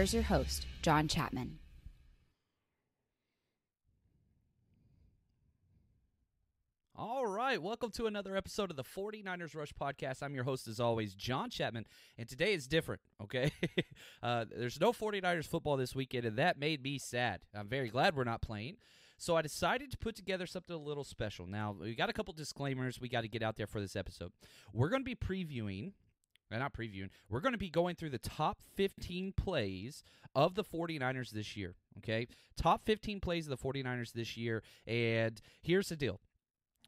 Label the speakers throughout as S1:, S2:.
S1: Here's your host, John Chapman.
S2: All right, welcome to another episode of the 49ers Rush Podcast. I'm your host, as always, John Chapman, and today is different, okay? uh, there's no 49ers football this weekend, and that made me sad. I'm very glad we're not playing. So I decided to put together something a little special. Now, we got a couple disclaimers we got to get out there for this episode. We're going to be previewing not previewing. We're going to be going through the top 15 plays of the 49ers this year. Okay? Top 15 plays of the 49ers this year. And here's the deal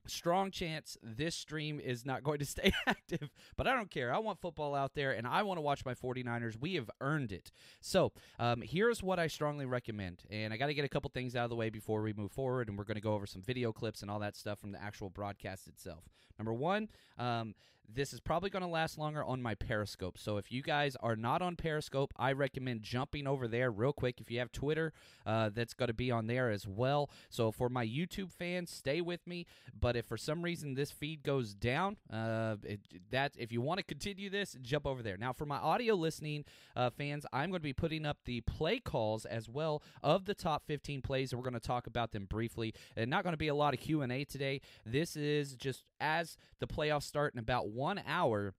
S2: strong chance this stream is not going to stay active, but I don't care. I want football out there and I want to watch my 49ers. We have earned it. So, um, here's what I strongly recommend. And I got to get a couple things out of the way before we move forward, and we're going to go over some video clips and all that stuff from the actual broadcast itself. Number one, um, this is probably going to last longer on my Periscope. So if you guys are not on Periscope, I recommend jumping over there real quick. If you have Twitter, uh, that's going to be on there as well. So for my YouTube fans, stay with me. But if for some reason this feed goes down, uh, it, that if you want to continue this, jump over there. Now for my audio listening uh, fans, I'm going to be putting up the play calls as well of the top 15 plays, and we're going to talk about them briefly. And not going to be a lot of Q and A today. This is just as the playoffs start in about one hour.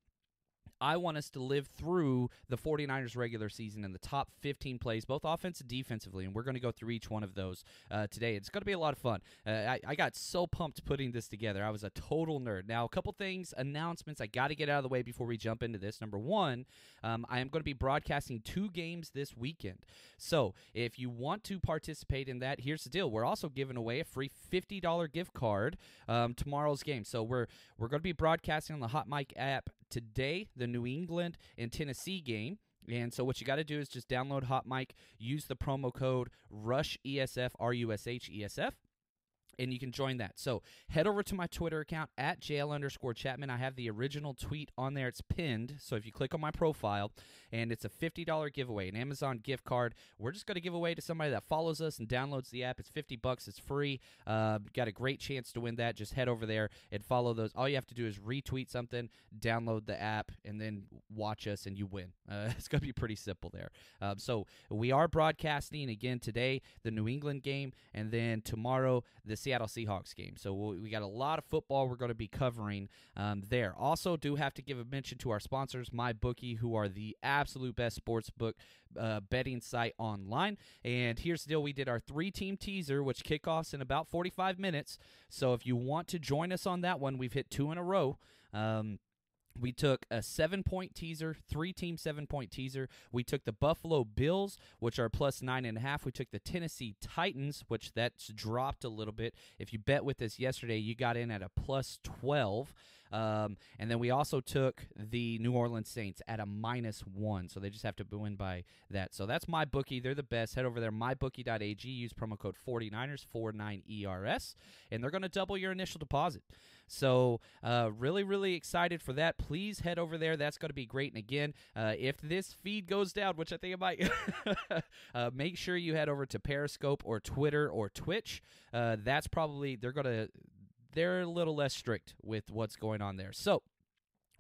S2: I want us to live through the 49ers regular season in the top 15 plays, both offense and defensively, and we're going to go through each one of those uh, today. It's going to be a lot of fun. Uh, I, I, got so pumped putting this together. I was a total nerd. Now, a couple things, announcements I got to get out of the way before we jump into this. Number one, um, I am going to be broadcasting two games this weekend. So if you want to participate in that, here's the deal. We're also giving away a free $50 gift card um, tomorrow's game. So we're, we're going to be broadcasting on the Hot Mic app today, the New England and Tennessee game. And so what you got to do is just download Hot Mic, use the promo code RUSH ESF R U S H E S F and you can join that. So head over to my Twitter account at JL underscore Chapman. I have the original tweet on there. It's pinned. So if you click on my profile, and it's a $50 giveaway, an Amazon gift card. We're just going to give away to somebody that follows us and downloads the app. It's 50 bucks. It's free. Uh, got a great chance to win that. Just head over there and follow those. All you have to do is retweet something, download the app, and then watch us, and you win. Uh, it's going to be pretty simple there. Um, so we are broadcasting again today the New England game, and then tomorrow the Seattle Seahawks game. So we got a lot of football we're going to be covering um, there. Also, do have to give a mention to our sponsors, MyBookie, who are the absolute best sports book uh, betting site online. And here's the deal: we did our three-team teaser, which kickoffs in about 45 minutes. So if you want to join us on that one, we've hit two in a row. Um, we took a seven point teaser, three team seven point teaser. We took the Buffalo Bills, which are plus nine and a half. We took the Tennessee Titans, which that's dropped a little bit. If you bet with us yesterday, you got in at a plus 12. Um, and then we also took the New Orleans Saints at a minus one. So they just have to win by that. So that's my bookie. They're the best. Head over there, mybookie.ag. Use promo code 49ers, 49ERS, and they're going to double your initial deposit. So, uh, really, really excited for that. Please head over there. That's going to be great. And again, uh, if this feed goes down, which I think it might, uh, make sure you head over to Periscope or Twitter or Twitch. Uh, that's probably, they're going to, they're a little less strict with what's going on there. So,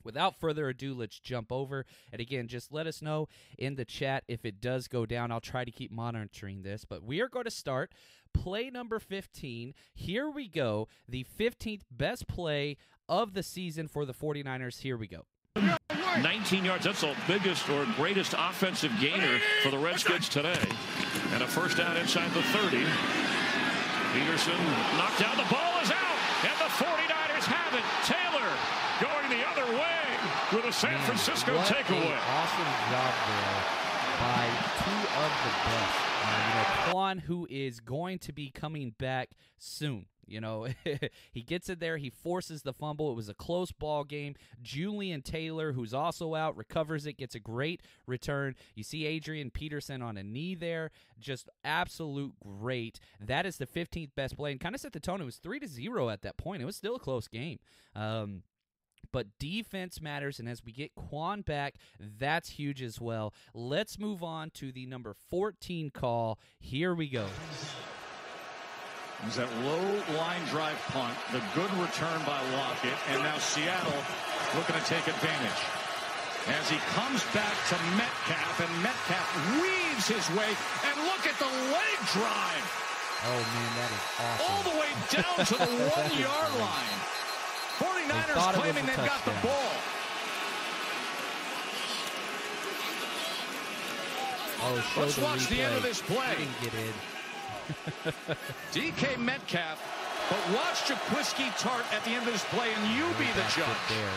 S2: Without further ado, let's jump over. And again, just let us know in the chat if it does go down. I'll try to keep monitoring this. But we are going to start play number 15. Here we go. The 15th best play of the season for the 49ers. Here we go.
S3: 19 yards. That's the biggest or greatest offensive gainer for the Redskins today. And a first down inside the 30. Peterson knocked down. The ball is out. And the 49ers have it. Taylor going the other way with a San Francisco
S2: what
S3: takeaway.
S2: awesome job there by two of the best. Uh, you know, Kwon, who is going to be coming back soon. You know, he gets it there. He forces the fumble. It was a close ball game. Jullian Taylor, who's also out, recovers it, gets a great return. You see Adrian Peterson on a knee there. Just absolute great. That is the 15th best play and kind of set the tone. It was 3 to 0 at that point. It was still a close game. Um, but defense matters, and as we get Kwon back, that's huge as well. Let's move on to the number 14 call. Here we go.
S3: Is that low line drive punt, the good return by Lockett, and now Seattle looking to take advantage. As he comes back to Metcalf, and Metcalf weaves his way, and look at the leg drive
S2: Oh, man, that is awesome.
S3: all the way down to the one yard line.
S2: They
S3: 49ers
S2: thought
S3: claiming they've got the ball.
S2: Oh,
S3: Let's
S2: the
S3: watch the end of this play.
S2: Get in.
S3: DK Metcalf, but watch Jaquiski Tartt at the end of this play, and you be the judge.
S2: there.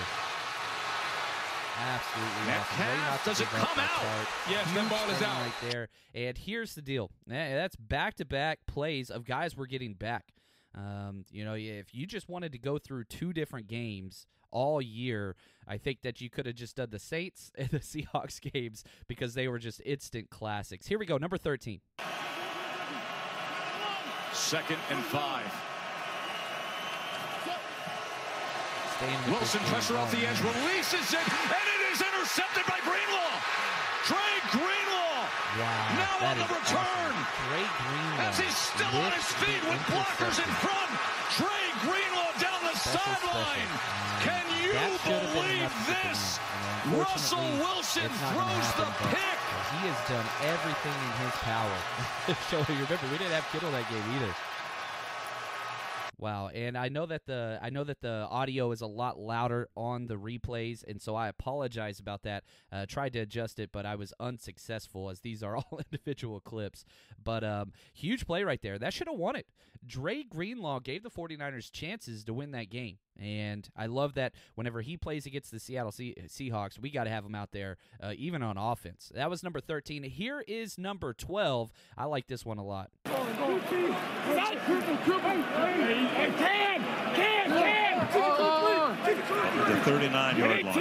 S2: Absolutely.
S3: Metcalf,
S2: Way not to
S3: does it come out?
S2: start.
S3: Yes, that ball is out.
S2: right there. And here's the deal. Eh, That's back-to-back plays of guys we're getting back. Um, you know, if you just wanted to go through two different games all year, I think that you could have just done the Saints and the Seahawks games because they were just instant classics. Here we go, number 13.
S3: Second and five. Wilson pressure off the edge, releases it, and it is intercepted by Greenlaw. Dre Greenlaw
S2: Wow,
S3: now on the return.
S2: awesome. Dre Greenlaw
S3: as he's still on his feet with blockers in front. Dre Greenlaw down the sideline. Can you
S2: that should have been
S3: believe
S2: enough to get the
S3: this?
S2: win. You know,
S3: Russell Wilson
S2: it's not gonna
S3: throws the pick.
S2: He has done everything in his power. so you remember, we didn't have Kittle that game either. Wow, and I know that the I know that the audio is a lot louder on the replays, and so I apologize about that. Uh, tried to adjust it, but I was unsuccessful as these are all individual clips. But um, huge play right there. That should have won it. Dre Greenlaw gave the 49ers chances to win that game. And I love that whenever he plays against the Seattle Se- Seahawks, we got to have him out there, uh, even on offense. That was number 13. Here is number 12. I like this one a lot.
S4: the 39 yard line.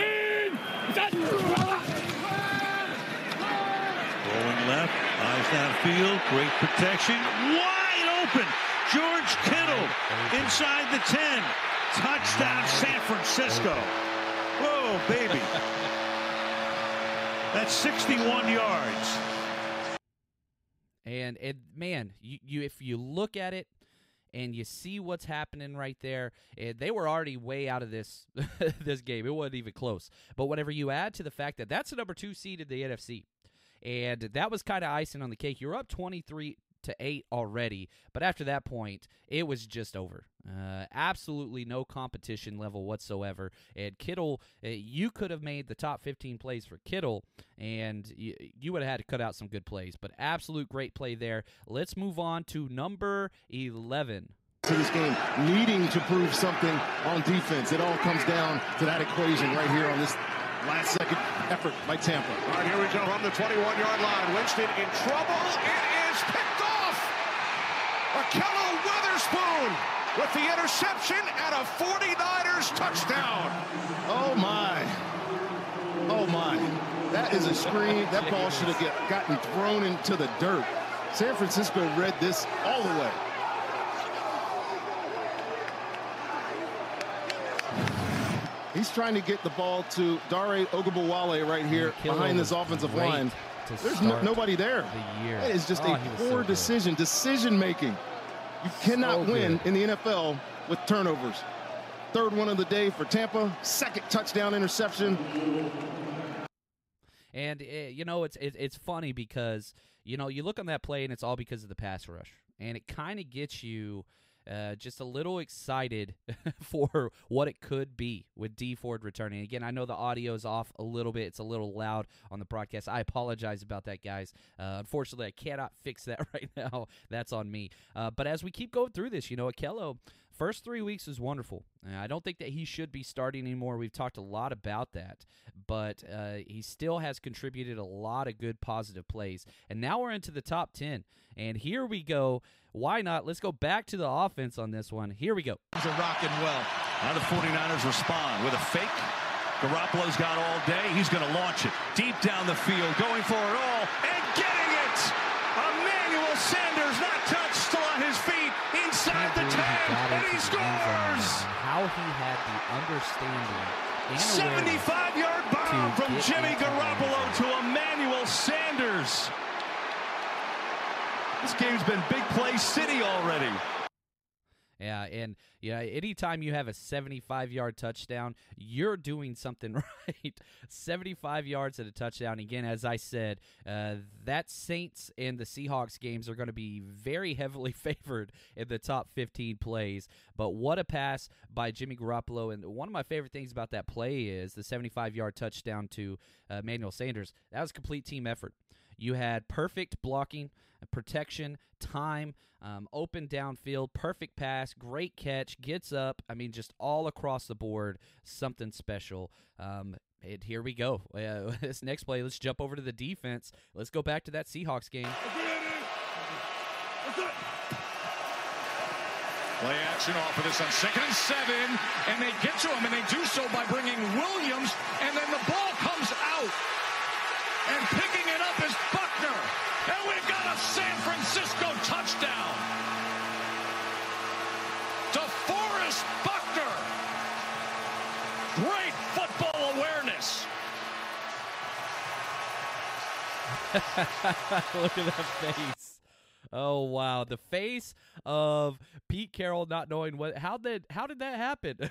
S4: Rolling left, eyes downfield, great protection, wide open. George Kittle inside the 10. Touchdown San Francisco. Whoa, baby. That's 61 yards.
S2: And and man, you, you if you look at it and you see what's happening right there, eh, they were already way out of this this game. It wasn't even close. But whenever you add to the fact that that's the number two seed in the NFC, and that was kind of icing on the cake. You're up twenty three to eight already, but after that point, it was just over. Uh, absolutely no competition level whatsoever. And Kittle, uh, you could have made the top 15 plays for Kittle, and you, you would have had to cut out some good plays. But absolute great play there. Let's move on to number 11.
S5: to this game, needing to prove something on defense. It all comes down to that equation right here on this last second effort by Tampa.
S6: All right, here we go from the 21-yard line. Winston in trouble. It is picked off. Ahkello Witherspoon with the interception and a 49ers touchdown.
S5: Oh, my. Oh, my. That is a screen. That ball should have get, gotten thrown into the dirt. San Francisco read this all the way. He's trying to get the ball to Dare Ogunbowale right here behind this offensive line. There's no, nobody there.
S2: The
S5: that is just
S2: oh,
S5: a poor
S2: so
S5: decision. Decision making. You cannot
S2: so
S5: win in the NFL with turnovers. Third one of the day for Tampa. Second touchdown interception.
S2: And uh, you know it's it, it's funny because you know you look on that play and it's all because of the pass rush, and it kind of gets you uh, just a little excited for what it could be with Dee Ford returning. Again, I know the audio is off a little bit; it's a little loud on the broadcast. I apologize about that, guys. Uh, unfortunately, I cannot fix that right now. That's on me. Uh, but as we keep going through this, you know, Ahkello. First three weeks is wonderful. Uh, I don't think that he should be starting anymore. We've talked a lot about that, but uh, he still has contributed a lot of good positive plays. And now we're into the top 10. And here we go. Why not? Let's go back to the offense on this one. Here we go.
S3: Things are rocking well. Now the 49ers respond with a fake. Garoppolo's got all day. He's going to launch it deep down the field, going for it all, and getting it! Emmanuel Sanders not touched, still on his feet, inside the 10, and he scores!
S2: How he had the understanding.
S3: 75-yard bomb from Jimmy
S2: into the end
S3: Garoppolo to Emmanuel Sanders. This game's been big play city already.
S2: Yeah, and yeah, anytime you have a 75 yard touchdown, you're doing something right. 75 yards at a touchdown. Again, as I said, uh, that Saints and the Seahawks games are going to be very heavily favored in the top 15 plays. But what a pass by Jimmy Garoppolo. And one of my favorite things about that play is the 75 yard touchdown to uh, Emmanuel Sanders. That was complete team effort. You had perfect blocking, protection, time, um, open downfield, perfect pass, great catch, gets up. I mean, just all across the board, something special. Um, and here we go. Uh, this next play, let's jump over to the defense. Let's go back to that Seahawks game.
S6: Play action off of this on second and seven, and they get to him, and they do so by bringing Williams, and then the ball comes out. And picking it up is Buckner. And we've got a San Francisco touchdown. DeForest Buckner. Great football awareness.
S2: Look at that face. Oh wow, the face of Pete Carroll not knowing what how did how did that happen?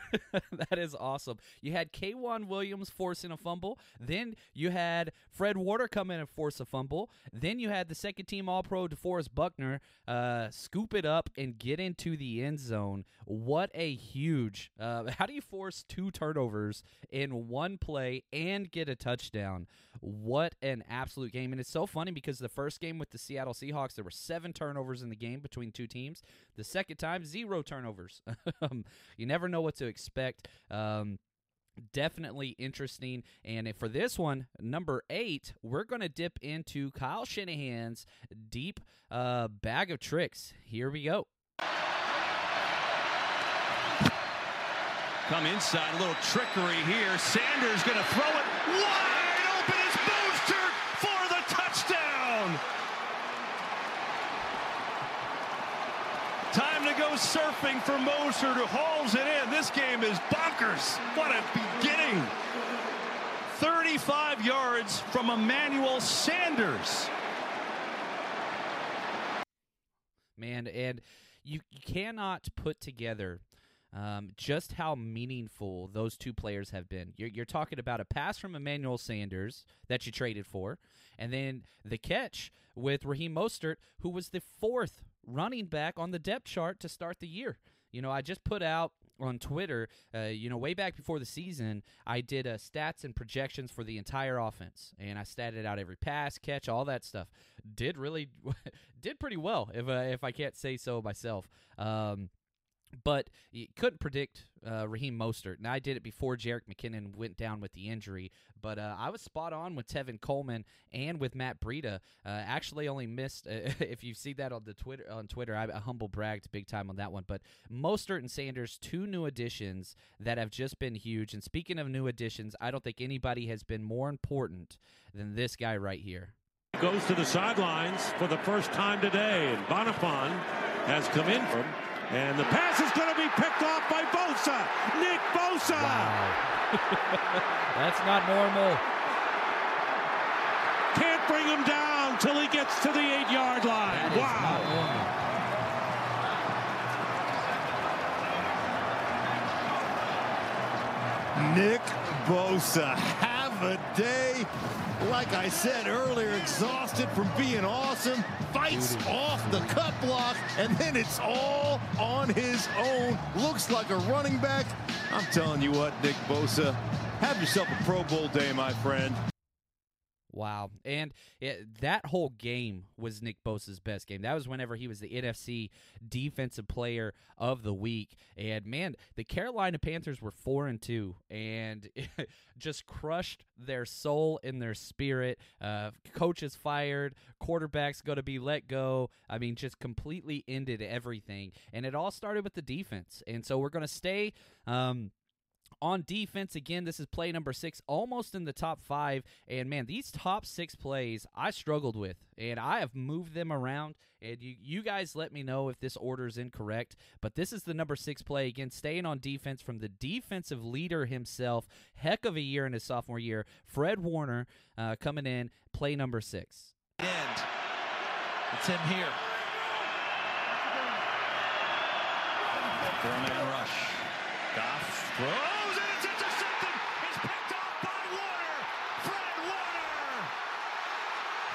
S2: that is awesome. You had K'Waun Williams forcing a fumble, then you had Fred Warner come in and force a fumble, then you had the second team All Pro DeForest Buckner uh, scoop it up and get into the end zone. What a huge! Uh, how do you force two turnovers in one play and get a touchdown? What an absolute game! And it's so funny because the first game with the Seattle Seahawks, there were seven turnovers in the game between two teams. The second time, zero turnovers. Um, you never know what to expect. Um, definitely interesting. And for this one, number eight, we're going to dip into Kyle Shanahan's deep uh, bag of tricks. Here we go.
S3: Come inside, a little trickery here. Sanders going to throw it open. It's Mostert for the touchdown. Time to go surfing for Mostert who hauls it in. This game is bonkers. What a beginning. 35 yards from Emmanuel Sanders.
S2: Man, and you, you cannot put together um, just how meaningful those two players have been. You're, you're talking about a pass from Emmanuel Sanders that you traded for, and then the catch with Raheem Mostert, who was the fourth running back on the depth chart to start the year. You know, I just put out on Twitter, uh, you know, way back before the season, I did uh, stats and projections for the entire offense, and I statted out every pass, catch, all that stuff. Did really, did pretty well, if uh, if I can't say so myself. Um, but you couldn't predict uh, Raheem Mostert. And I did it before Jerick McKinnon went down with the injury. But uh, I was spot on with Tevin Coleman and with Matt Breida. Uh, actually, only missed if you see that on the Twitter on Twitter. I, I humble bragged big time on that one. But Mostert and Sanders, two new additions that have just been huge. And speaking of new additions, I don't think anybody has been more important than this guy right here.
S7: Goes to the sidelines for the first time today, and Bonnafon has come in from. And the pass is going to be picked off by Bosa. Nick Bosa.
S2: Wow. That's not normal.
S7: Can't bring him down till he gets to the eight yard line. wow.
S5: Nick Bosa, have a day. Like I said earlier, exhausted from being awesome, fights off the cut block, and then it's all on his own. Looks like a running back. I'm telling you what, Nick Bosa, have yourself a Pro Bowl day, my friend.
S2: Wow. And it, that whole game was Nick Bosa's best game. That was whenever he was the NFC defensive player of the week. And man, the Carolina Panthers were 4 and 2 and just crushed their soul and their spirit. Uh, coaches fired, quarterbacks going to be let go. I mean, just completely ended everything. And it all started with the defense. And so we're going to stay um, on defense, again, this is play number six, almost in the top five. And man, these top six plays I struggled with, and I have moved them around. And you, you guys let me know if this order is incorrect. But this is the number six play. Again, staying on defense from the defensive leader himself. Heck of a year in his sophomore year. Fred Warner uh, coming in, play number six.
S3: It's him here. Four-man rush. Goff throws, and it's intercepted. It's picked off by Warner. Fred Warner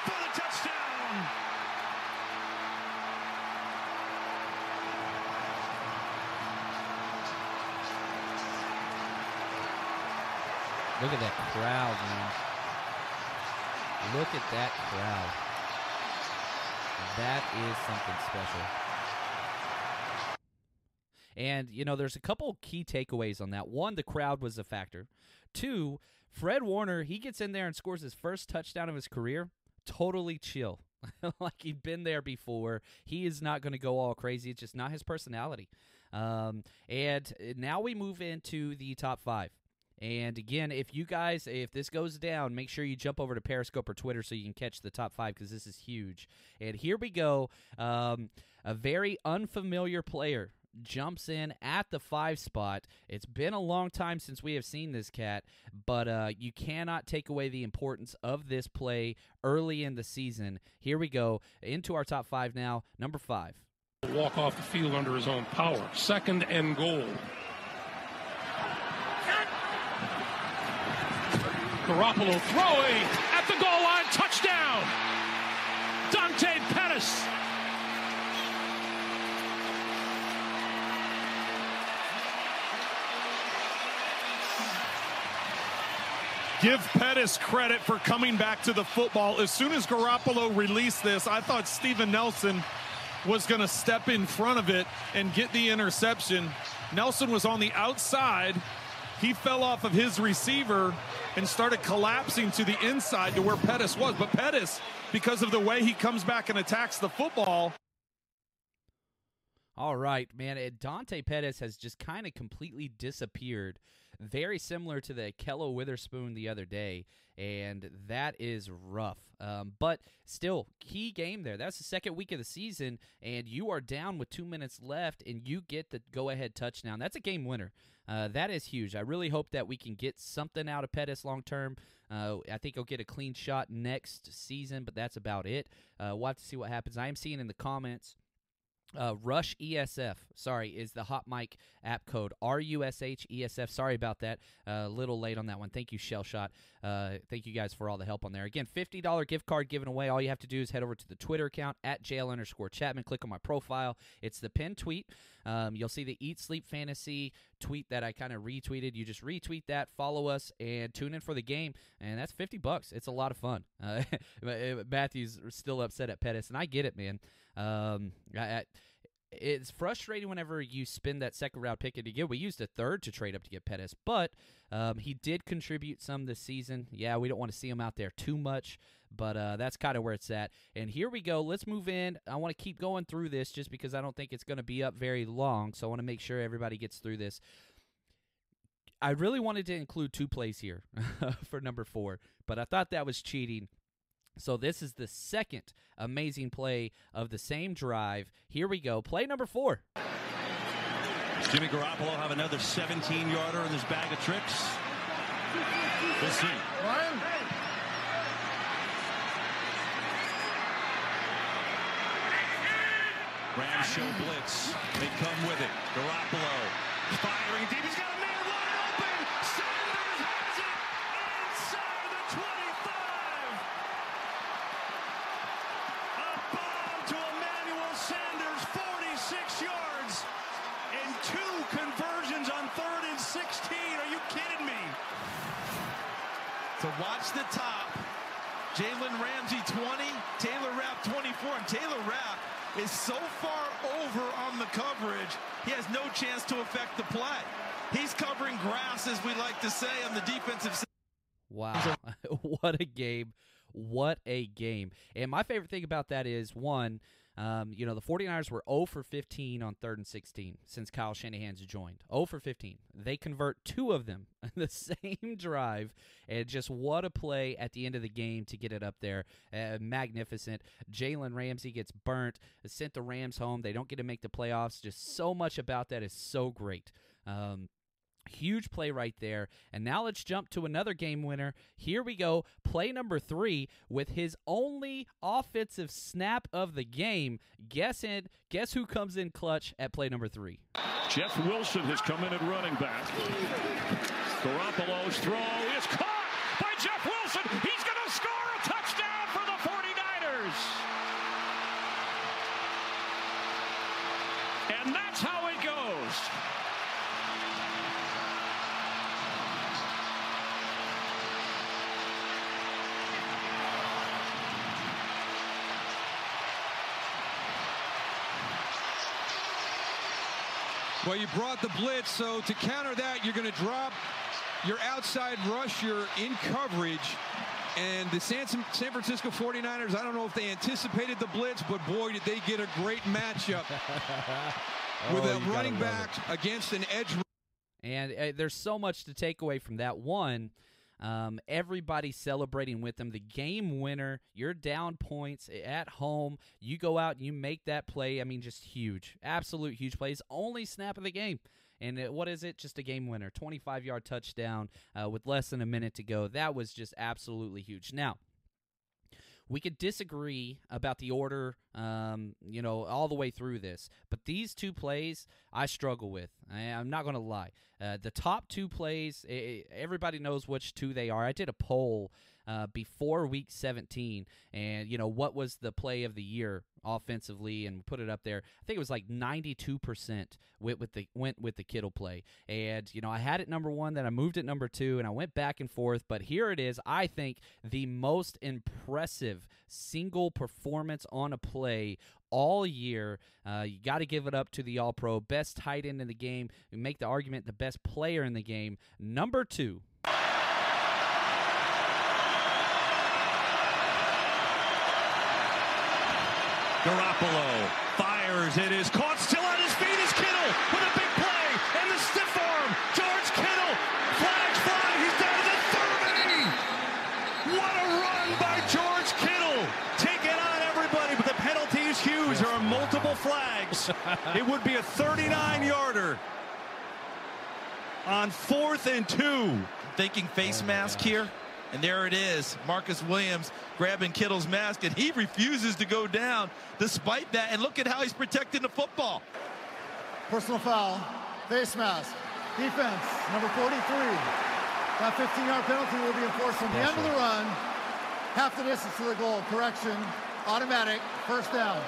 S3: for the touchdown.
S2: Look at that crowd, man. Look at that crowd. That is something special. And, you know, there's a couple key takeaways on that. One, the crowd was a factor. Two, Fred Warner, he gets in there and scores his first touchdown of his career. Totally chill. like he'd been there before. He is not going to go all crazy. It's just not his personality. Um, and now we move into the top five. And again, if you guys, if this goes down, make sure you jump over to Periscope or Twitter so you can catch the top five because this is huge. And here we go. Um, a very unfamiliar player jumps in at the five spot. It's been a long time since we have seen this cat, but uh, you cannot take away the importance of this play early in the season. Here we go into our top five now. Number five.
S8: Walk off the field under his own power. Second and goal. Garoppolo throwing
S9: Give Pettis credit for coming back to the football. As soon as Garoppolo released this, I thought Steven Nelson was going to step in front of it and get the interception. Nelson was on the outside. He fell off of his receiver and started collapsing to the inside to where Pettis was. But Pettis, because of the way he comes back and attacks the football,
S2: All right, man. Dante Pettis has just kind of completely disappeared. Very similar to the Kello Witherspoon the other day, and that is rough. Um, but still, key game there. That's the second week of the season, and you are down with two minutes left, and you get the go-ahead touchdown. That's a game winner. Uh, that is huge. I really hope that we can get something out of Pettis long term. Uh, I think he'll get a clean shot next season, but that's about it. Uh, we'll have to see what happens. I am seeing in the comments. Uh, Rush ESF, sorry, is the Hot Mic app code. R U S H E S F. Sorry about that. A little late on that one. Thank you, Shell Shot. Uh, thank you guys for all the help on there. Again, $50 gift card given away. All you have to do is head over to the Twitter account at JL underscore Chapman. Click on my profile. It's the pinned tweet. Um, you'll see the Eat Sleep Fantasy tweet that I kind of retweeted. You just retweet that, follow us, and tune in for the game. And that's 50 bucks. It's a lot of fun. Uh, Matthew's still upset at Pettis, and I get it, man. Um, I, I, it's frustrating whenever you spend that second round pick. And again, we used a third to trade up to get Pettis, but um, he did contribute some this season. Yeah, we don't want to see him out there too much, but uh, that's kind of where it's at. And here we go. Let's move in. I want to keep going through this just because I don't think it's going to be up very long. So I want to make sure everybody gets through this. I really wanted to include two plays here for number four, but I thought that was cheating. So this is the second amazing play of the same drive. Here we go. Play number four.
S3: Jimmy Garoppolo have another 17-yarder in his bag of tricks. We'll see.
S10: Ryan.
S3: Rams show blitz. They come with it. Garoppolo firing deep. He's got a man wide open. Sanders has it inside the 25. A bomb to Emmanuel Sanders, 46 yards, and two conversions on third and 16. Are you kidding me?
S5: To watch the top, Jalen Ramsey 20, Taylor Rapp 24, and Taylor Rapp is so far over on the coverage, he has no chance to affect the play. He's covering grass, as we like to say, on the defensive side.
S2: Wow. what a game. What a game. And my favorite thing about that is one, um, you know, the 49ers were 0 for 15 on third and 16 since Kyle Shanahan's joined. 0 for 15. They convert two of them in the same drive. And just what a play at the end of the game to get it up there. Uh, magnificent. Jalen Ramsey gets burnt, sent the Rams home. They don't get to make the playoffs. Just so much about that is so great. Um, Huge play right there. And now let's jump to another game winner. Here we go. Play number three with his only offensive snap of the game. Guess in, guess who comes in clutch at play number three?
S11: Jeff Wilson has come in at running back. Garoppolo's throw is caught by Jeff Wilson. He's going to score a touchdown for the 49ers. And that's how it goes.
S6: Well, you brought the blitz, so to counter that, you're going to drop your outside rusher in coverage. And the San, San Francisco 49ers, I don't know if they anticipated the blitz, but boy, did they get a great matchup with
S2: Oh,
S6: a running back against an edge.
S2: And uh, there's so much to take away from that. One, um, everybody celebrating with them. The game winner, you're down points at home. You go out and you make that play. I mean, just huge. Absolute huge plays. Only snap of the game. And it, what is it? Just a game winner. 25 yard touchdown uh, with less than a minute to go. That was just absolutely huge. Now, we could disagree about the order, um, you know, all the way through this. But these two plays, I struggle with. I, am not going to lie. Uh, the top two plays, i i everybody knows which two they are. I did a poll uh, before week 17, and you know what was the play of the year offensively, and put it up there. I think it was like 92% went with the went with the Kittle play, and you know I had it number one, then I moved it number two, and I went back and forth. But here it is. I think the most impressive single performance on a play all year. Uh, you got to give it up to the All Pro, best tight end in the game. We make the argument the best player in the game. Number two.
S3: Garoppolo fires. It is caught. Still on his feet is Kittle with a big play and the stiff arm. George Kittle. Flags fly. He's down to the 30. What a run by George Kittle. Taking on everybody, but the penalty is huge. There are multiple flags. it would be a 39 yarder on fourth and two.
S5: Thinking face oh, mask here. And there it is. Marcus Williams grabbing Kittle's mask, and he refuses to go down despite that. And look at how he's protecting the football.
S10: Personal foul. Face mask. Defense. Number 43. That 15-yard penalty will be enforced on the end of the run. Half the distance to the goal. Correction. Automatic. First down.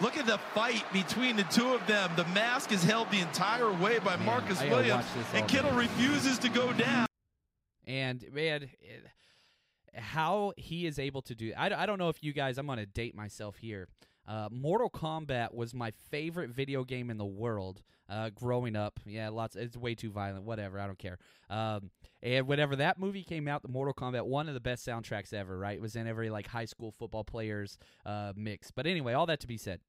S5: Look at the fight between the two of them. The mask is held the entire way by Marcus
S2: I
S5: Williams,
S2: watch this all
S5: and Kittle refuses to go down.
S2: And man, it- how he is able to do I, I don't know if you guys, I'm going to date myself here. Uh, Mortal Kombat was my favorite video game in the world uh, growing up. Yeah, lots. It's way too violent. Whatever. I don't care. Um, and whenever that movie came out, the Mortal Kombat, one of the best soundtracks ever. Right, it was in every like high school football players uh, mix. But anyway, all that to be said.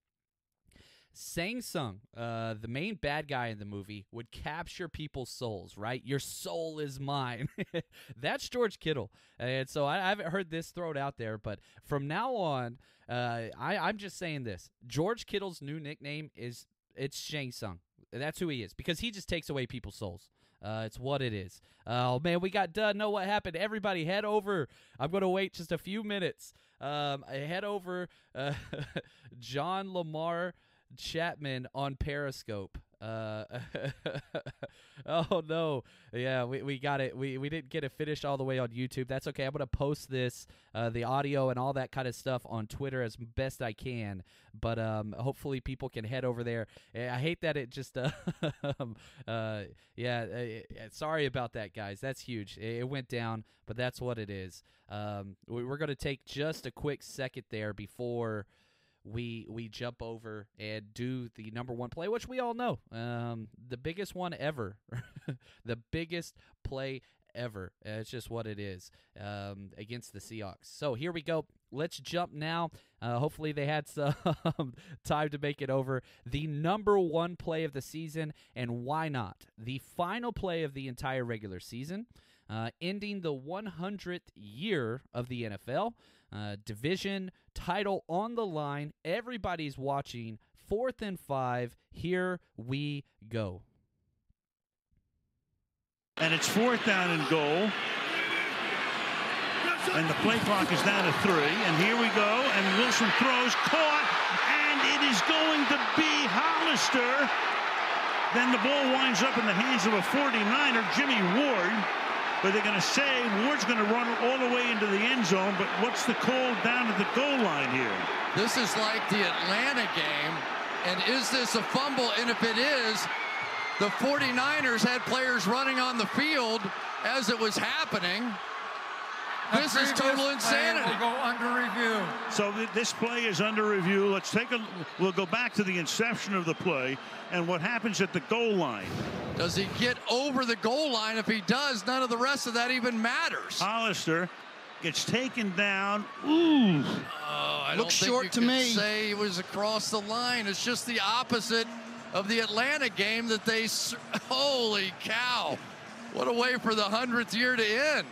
S2: Shang Tsung, uh, the main bad guy in the movie, would capture people's souls, right? Your soul is mine. That's George Kittle. And so I, I, haven't heard this thrown out there, but from now on, uh, I, I'm just saying this. George Kittle's new nickname is it's Shang Tsung. That's who he is because he just takes away people's souls. Uh, it's what it is. Oh man, we got done. Know what happened? Everybody, head over. I'm going to wait just a few minutes. Um, head over. Uh, John Lamar Chapman on Periscope. Uh, oh no, yeah, we, we got it. We we didn't get it finished all the way on YouTube. That's okay. I'm gonna post this, uh, the audio and all that kind of stuff on Twitter as best I can. But um, hopefully people can head over there. I hate that it just uh, uh yeah. Uh, sorry about that, guys. That's huge. It, it went down, but that's what it is. Um, we, we're gonna take just a quick second there before we we jump over and do the number one play, which we all know, um, the biggest one ever, the biggest play ever. It's just what it is um, against the Seahawks. So here we go. Let's jump now. Uh, hopefully they had some time to make it over. The number one play of the season, and why not? The final play of the entire regular season, uh, ending the 100th year of the NFL. Uh, division title on the line. Everybody's watching. Fourth and five. Here we go.
S4: And it's fourth down and goal. And the play clock is down to three. And here we go. And Wilson throws, caught, and it is going to be Hollister. Then the ball winds up in the hands of a 49er, Jimmy Ward but they're going to say Ward's going to run all the way into the end zone. But what's the call down at the goal line here?
S12: This is like the Atlanta game. And is this a fumble? And if it is, the 49ers had players running on the field as it was happening. This is total insanity.
S10: Will go under review.
S4: So th this play is under review. Let's take a. We'll go back to the inception of the play and what happens at the goal line.
S12: Does he get over the goal line? If he does, none of the rest of that even matters.
S4: Hollister gets taken down. Ooh.
S12: Oh, I
S13: Looks
S12: don't
S13: short
S12: think you
S13: to me.
S12: say he was across the line. It's just the opposite of the Atlanta game that they. Holy cow! What a way for the hundredth year to end.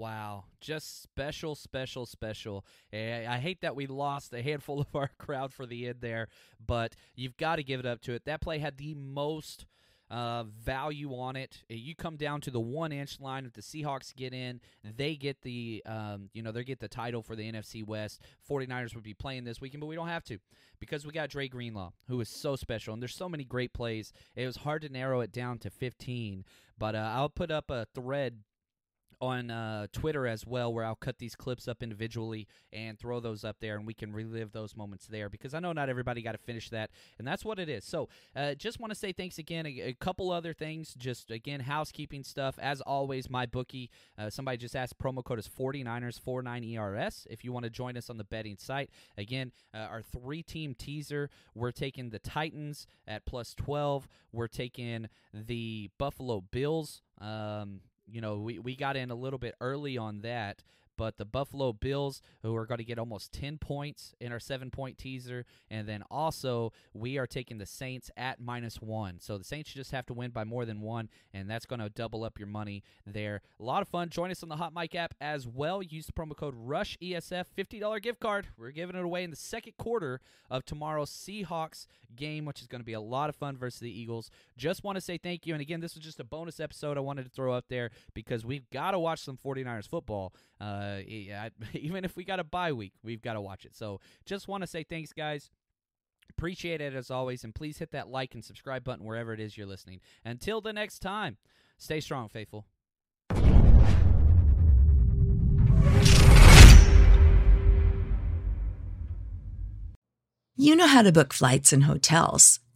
S2: Wow, just special, special, special. I, I hate that we lost a handful of our crowd for the end there, but you've got to give it up to it. That play had the most uh, value on it. Uh, You come down to the one inch line. If the Seahawks get in, they get the um, you know they get the title for the NFC West. 49ers would be playing this weekend, but we don't have to because we got Dre Greenlaw, who is so special, and there's so many great plays. It was hard to narrow it down to 15, but uh, I'll put up a thread on uh, Twitter as well, where I'll cut these clips up individually and throw those up there, and we can relive those moments there because I know not everybody got to finish that, and that's what it is. So, uh, just want to say thanks again. A, a, couple other things, just again, housekeeping stuff. As always, my bookie. Uh, somebody just asked promo code is 49ers 49 ERS if you want to join us on the betting site. Again, uh, our three team teaser. We're taking the Titans at plus 12. We're taking the Buffalo Bills. Um, you know, we, we got in a little bit early on that, but the Buffalo Bills, who are going to get almost 10 points in our seven point teaser. And then also, we are taking the Saints at minus one. So the Saints just have to win by more than one, and that's going to double up your money there. A lot of fun. Join us on the Hot Mic app as well. Use the promo code RUSHESF, $50 gift card. We're giving it away in the second quarter of tomorrow's Seahawks game, which is going to be a lot of fun versus the Eagles. Just want to say thank you. And again, this was just a bonus episode I wanted to throw up there because we've got to watch some 49ers football. Uh, Uh, even if we got a bye week, we've got to watch it. So just want to say thanks, guys. Appreciate it as always, and please hit that like and subscribe button wherever it is you're listening. Until the next time, stay strong, faithful.
S14: You know how to book flights and hotels.